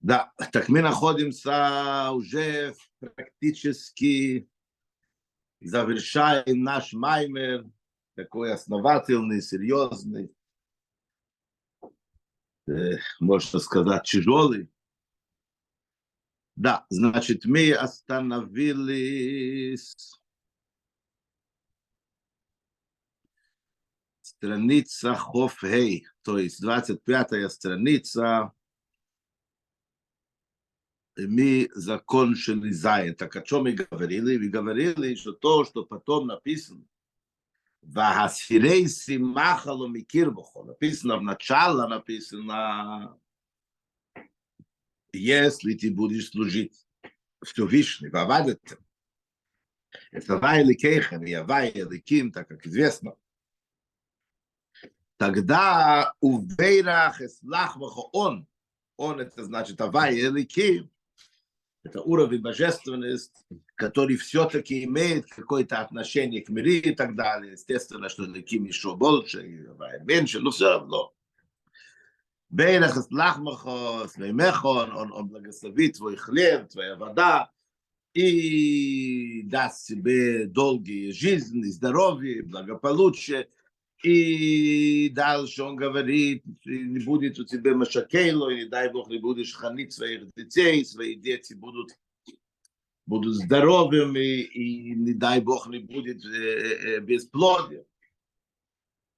Да, так мы находимся уже практически завершаем наш маймер, такой основательный, серьезный, э, можно сказать, тяжелый. Да, значит, мы остановились. Страница Хофхей, то есть 25 страница, мы закончили Зайн. Так о чем мы говорили? Мы говорили, что то, что потом написано, Вахасирей Симахалу Микирбуху, написано в начале, написано, если ты будешь служить Всевышний, Вавадете, это Вайли Кейхен и Вайли Ким, так как известно, тогда у Вейрах Эслахмаху он, он это значит Авай Эликим, это уровень божественности, который все-таки имеет какое-то отношение к миру и так далее. Естественно, что Эликим еще больше, меньше, но все равно. Бейрах Эслахмаху, Слеймехон, он, он благословит твой хлеб, твоя вода, и даст себе долгие жизни, здоровье, благополучие, и дальше он говорит, не будет у тебя машакейло, и не дай Бог, не будешь хранить своих детей, свои дети будут, будут здоровыми, и не дай Бог, не будет э, э, бесплодия.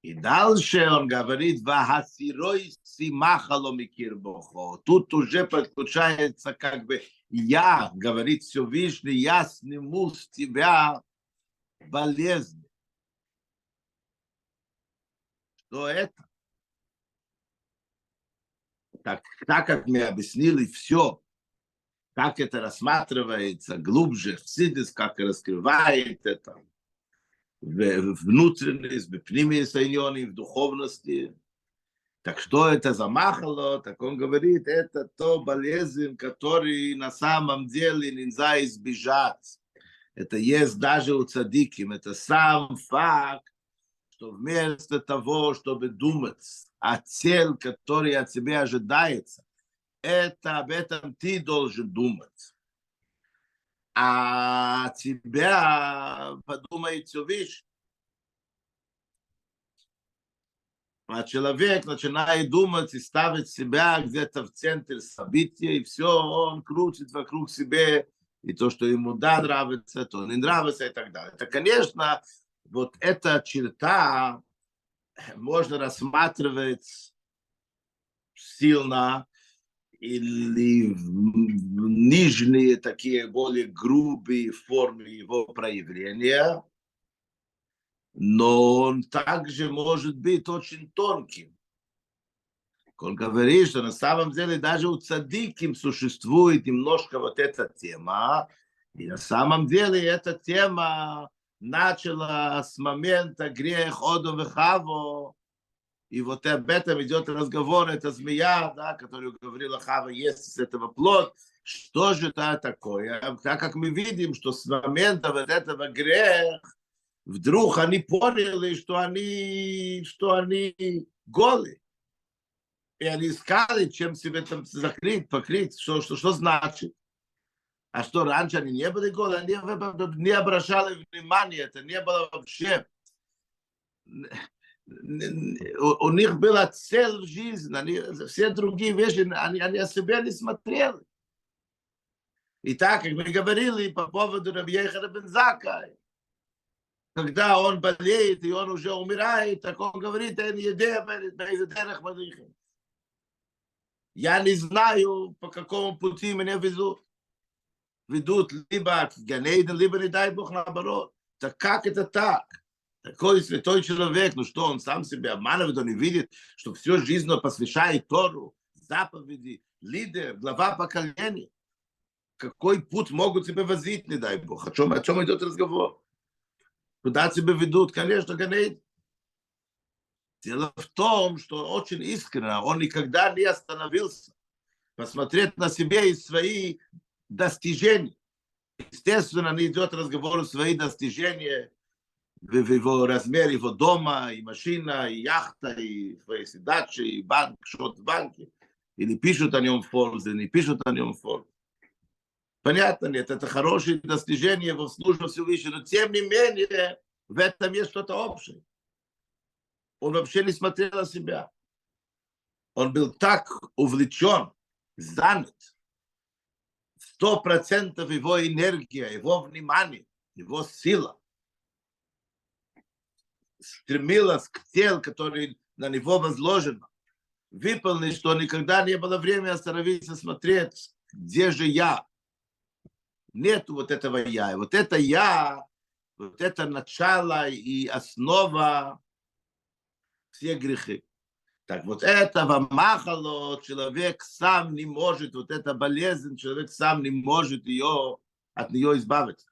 И дальше он говорит, «Вахасирой симахало микирбохо». Тут уже подключается как бы «я», говорит Всевышний, «я сниму с тебя болезнь». Что это? Так, так как мы объяснили все, как это рассматривается глубже в Сидис, как раскрывает это в внутренность, в пними соединении, в духовности. Так что это замахало? Так он говорит, это то болезнь, который на самом деле нельзя избежать. Это есть даже у цадиким. Это сам факт, что вместо того, чтобы думать о цель, которая от тебя ожидается, это об этом ты должен думать. А тебя подумает все вещь. А человек начинает думать и ставить себя где-то в центре события, и все, он крутит вокруг себя, и то, что ему да нравится, то не нравится и так далее. Это, конечно, вот эта черта можно рассматривать сильно или нижние такие более грубые формы его проявления, но он также может быть очень тонким. Он говорит, что на самом деле даже у цадиким существует немножко вот эта тема, и на самом деле эта тема начала с момента грех Одом и Хаво, и вот об этом идет разговор, это змея, да, которую говорила Хава, есть с этого плод, что же это такое? Так как мы видим, что с момента вот этого грех, вдруг они поняли, что они, что они голы. И они искали, чем себе там закрыть, покрыть, что, что, что значит. А что, раньше они не были голы, они не обращали внимания, это не было вообще... У них была цель жизни, они, все другие вещи, они, они о себе не смотрели. И так, как мы говорили по поводу Рабьехара Бензака, когда он болеет и он уже умирает, так он говорит, я не знаю, по какому пути меня везут ведут либо к Ганейден, либо, не дай Бог, наоборот. Так как это так? Такой святой человек, ну что, он сам себя обманывает, он не видит, что всю жизнь он посвящает Тору, заповеди, лидер, глава поколения. Какой путь могут себе возить, не дай Бог? О чем, о чем идет разговор? Куда тебя ведут? Конечно, Ганейден. Дело в том, что очень искренне он никогда не остановился посмотреть на себя и свои достижений. Естественно, не идет разговор о свои достижения в его размере его дома, и машина, и яхта, и свои дачи, и банк, счет в банке. или пишут о нем Форбс, или не пишут о нем Форбс. Понятно, нет, это хорошее достижение в службе Всевышнего, но тем не менее в этом есть что-то общее. Он вообще не смотрел на себя. Он был так увлечен, занят. Сто процентов его энергия, его внимание, его сила стремилась к тел, который на него возложено. Выполнить, что никогда не было времени остановиться, смотреть, где же я. Нет вот этого я. И вот это я, вот это начало и основа всех грехи. Так вот этого махало человек сам не может, вот эта болезнь, человек сам не может ее, от нее избавиться.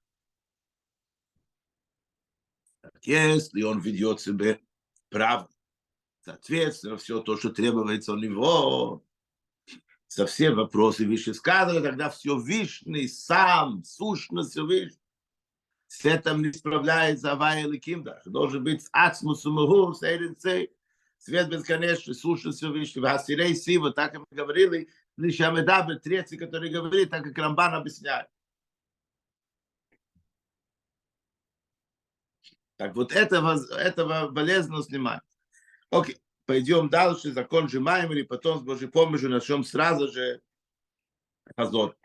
Так если он ведет себя правильно, соответственно, все то, что требуется у него, со все вопросы выше сказано, тогда все Вишний сам, сущность Всевышний, с этим не справляется Авай или Кимдах. Должен быть Ацмус Умагу, Сейренцей, свет бесконечный, сущность Всевышний, Васирей Сива, так как мы говорили, лишь Амедабе, третий, который говорит, так как Рамбан объясняет. Так вот этого, этого болезненно снимать. Окей, пойдем дальше, закон сжимаем, или потом с Божьей помощью начнем сразу же позор.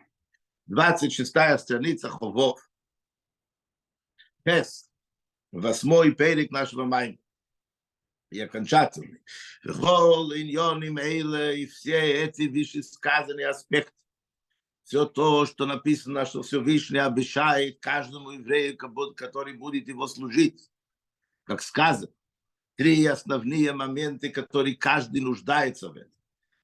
26 страница Ховов. Хес. Восьмой перек нашего майна. И окончательный. Вхол иньоним эйле и все эти вышесказанные аспекты. Все то, что написано, что Всевышний обещает каждому еврею, который будет его служить. Как сказано, три основные моменты, которые каждый нуждается в этом.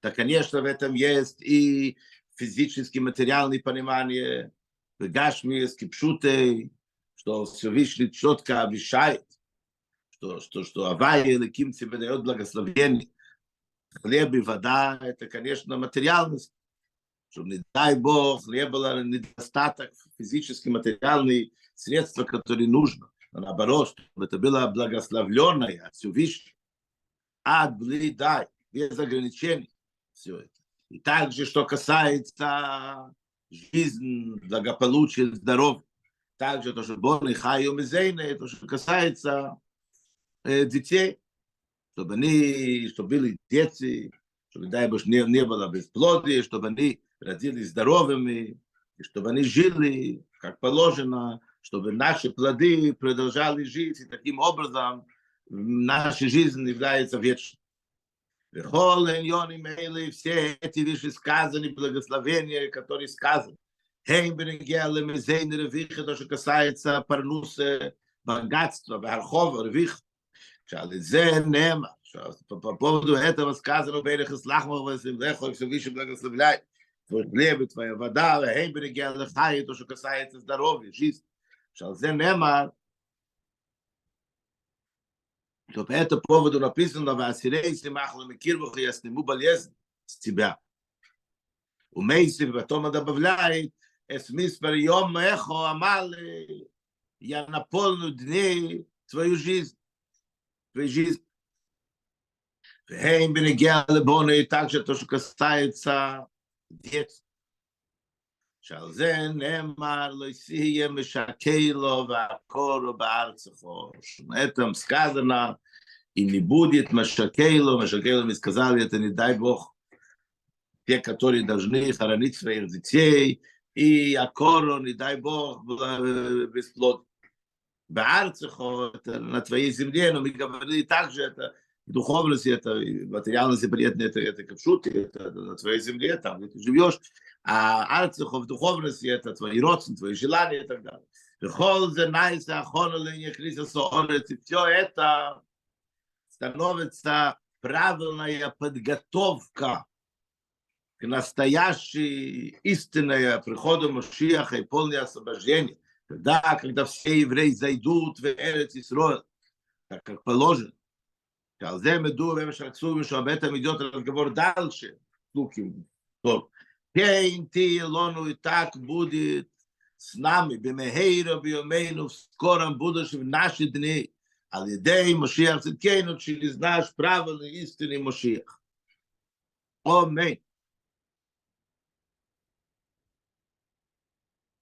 Да, конечно, в этом есть и физически материальное понимание, гашмиевский пшутей, что Всевышний четко обещает, что, что, что Авая или Ким тебе дает благословение. Хлеб и вода – это, конечно, материальность. Чтобы, не дай Бог, не было недостаток физически материальные средства, которые нужно. Но наоборот, чтобы это было благословленное от Всевышнего. Ад, дай, без ограничений. Все это. И также, что касается жизни, благополучия, здоровья также то, что Бон и Хаю Мизейна, то, что касается детей, чтобы они, чтобы были дети, чтобы, дай Бог, не, не было бесплодия, чтобы они родились здоровыми, и чтобы они жили, как положено, чтобы наши плоды продолжали жить, и таким образом наша жизнь является вечной. Все эти вещи сказаны, благословения, которые сказаны, Хейм бенегия лемезейн ревиха, то, что касается парнуса, богатства, бархова, ревиха. שעל זה נאמר, שפופודו היתר מסקזן ובדרך אסלח מרווס עם זה חוק שווי שבלג אסלבילאי, ורבלבת ויבדה להם בנגיע לחיית או שכסה את הסדרוב, ישיסט, שעל זה נאמר, טוב, את הפובד הוא נפיסן לו, והסירי סימח לו מכיר בו, יסנימו בל יסן, סציבה. ומי סיב, ותום עד הבבלי, אסמיס בר יום מאיכו, אמר לי, ינפול נודני, צבא יושיסט, жизнь, твою жизнь. Вейм бенегия лебона, и также то, что касается детства. שעל זה נאמר לא יהיה משקי לו והקורו בארצךו. этом сказано, и не будет Машакейло, Машакейло мы сказали, это не дай Бог, те, которые должны хоронить своих детей, и Акоро, не дай Бог, бесплод. Баарцехо, это на твоей земле, но мы говорили также, это духовность, это материальность, приятно, это, это капшуты, это на твоей земле, там, где ты живешь, а арцехо в духовности, это твои родственники, твои желания и так далее. И все это становится правильная подготовка к настоящей истинной приходу Машиаха и полное освобождение, тогда, когда все евреи зайдут в Эрец Исроил, так как положено. שעל זה מדור והם שעצובים שעל этом идет разговор дальше. Луким. То. כן תהיה לנו и так будет с нами, במהירה ביומנו, в скором будущем наши дни, על ידי משיח צדקנו, через наш правильный истинный Машиах. Аминь.